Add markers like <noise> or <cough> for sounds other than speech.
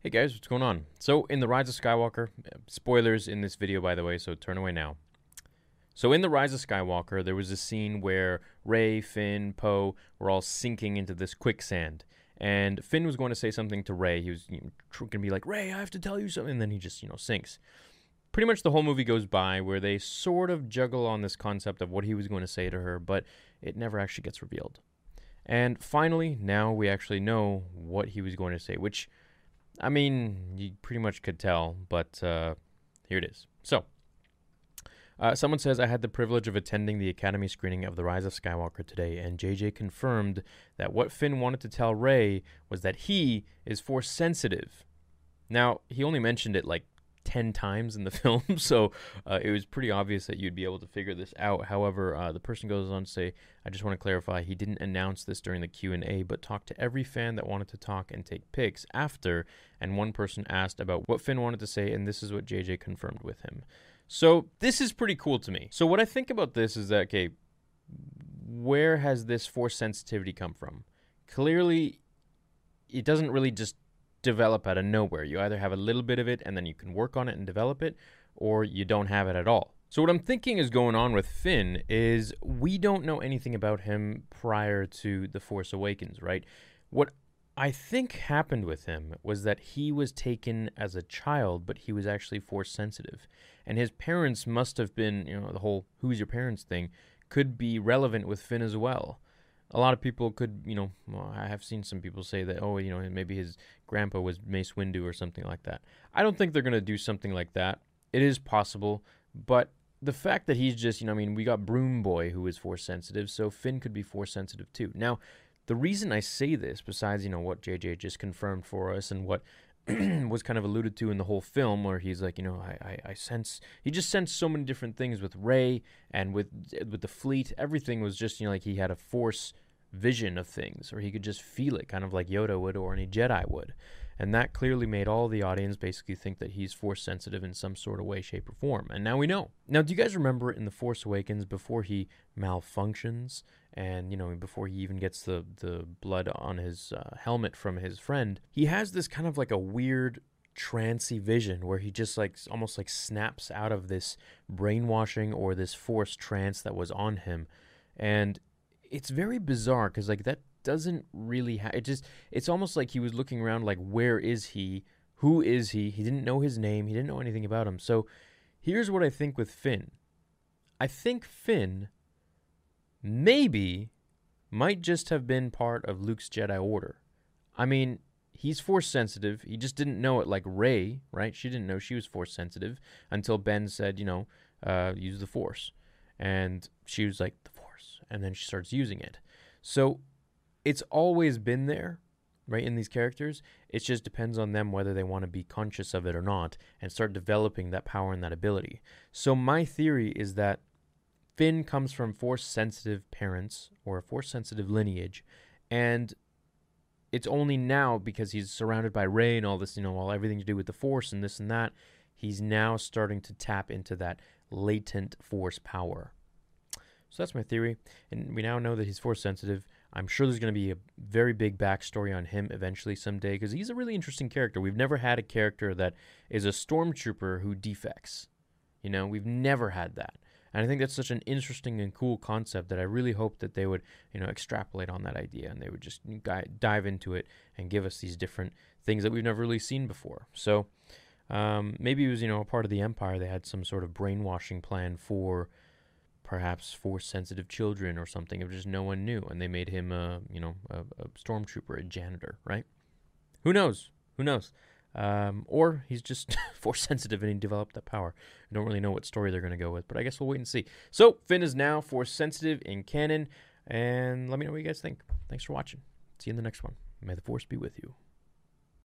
Hey guys, what's going on? So, in The Rise of Skywalker, uh, spoilers in this video, by the way, so turn away now. So, in The Rise of Skywalker, there was a scene where Rey, Finn, Poe were all sinking into this quicksand. And Finn was going to say something to Rey. He was you know, going to be like, Rey, I have to tell you something. And then he just, you know, sinks. Pretty much the whole movie goes by where they sort of juggle on this concept of what he was going to say to her, but it never actually gets revealed. And finally, now we actually know what he was going to say, which I mean, you pretty much could tell, but uh, here it is. So, uh, someone says, I had the privilege of attending the Academy screening of The Rise of Skywalker today, and JJ confirmed that what Finn wanted to tell Rey was that he is force sensitive. Now, he only mentioned it like 10 times in the <laughs> film, so uh, it was pretty obvious that you'd be able to figure this out. However, uh, the person goes on to say, I just want to clarify, he didn't announce this during the Q&A, but talked to every fan that wanted to talk and take pics after, and one person asked about what Finn wanted to say, and this is what JJ confirmed with him. So this is pretty cool to me. So what I think about this is that, okay, where has this force sensitivity come from? Clearly, it doesn't really just develop out of nowhere. You either have a little bit of it and then you can work on it and develop it, or you don't have it at all. So, what I'm thinking is going on with Finn is we don't know anything about him prior to The Force Awakens, right? What I think happened with him was that he was taken as a child, but he was actually force sensitive. And his parents must have been, you know, the whole who's your parents thing could be relevant with Finn as well a lot of people could, you know, well, I have seen some people say that, oh, you know, maybe his grandpa was Mace Windu or something like that. I don't think they're going to do something like that. It is possible, but the fact that he's just, you know, I mean, we got Broom Boy who is force sensitive, so Finn could be force sensitive too. Now, the reason I say this, besides, you know, what JJ just confirmed for us and what <clears throat> was kind of alluded to in the whole film where he's like, you know, I, I, I sense he just sensed so many different things with Rey and with with the fleet. Everything was just, you know, like he had a force vision of things, or he could just feel it, kind of like Yoda would or any Jedi would. And that clearly made all the audience basically think that he's force sensitive in some sort of way, shape, or form. And now we know. Now, do you guys remember in The Force Awakens before he malfunctions and, you know, before he even gets the, the blood on his uh, helmet from his friend, he has this kind of like a weird trancy vision where he just like almost like snaps out of this brainwashing or this forced trance that was on him. And it's very bizarre because like that doesn't really ha- it just it's almost like he was looking around like where is he? Who is he? He didn't know his name. He didn't know anything about him. So here's what i think with finn. I think finn maybe might just have been part of luke's jedi order. I mean he's force sensitive. He just didn't know it like rey right? She didn't know she was force sensitive until ben said you know uh, use the force. And she was like the force. And then she starts using it. So it's always been there, right, in these characters. It just depends on them whether they want to be conscious of it or not and start developing that power and that ability. So, my theory is that Finn comes from force sensitive parents or a force sensitive lineage, and it's only now because he's surrounded by Rey and all this, you know, all everything to do with the Force and this and that, he's now starting to tap into that latent Force power. So that's my theory, and we now know that he's Force sensitive. I'm sure there's going to be a very big backstory on him eventually someday because he's a really interesting character. We've never had a character that is a stormtrooper who defects. You know, we've never had that. And I think that's such an interesting and cool concept that I really hope that they would, you know, extrapolate on that idea and they would just dive into it and give us these different things that we've never really seen before. So um, maybe it was, you know, a part of the Empire. They had some sort of brainwashing plan for perhaps force sensitive children or something if just no one knew and they made him a, you know, a, a stormtrooper, a janitor, right? Who knows? Who knows? Um, or he's just <laughs> force sensitive and he developed that power. I don't really know what story they're going to go with, but I guess we'll wait and see. So, Finn is now force sensitive in canon, and let me know what you guys think. Thanks for watching. See you in the next one. May the force be with you.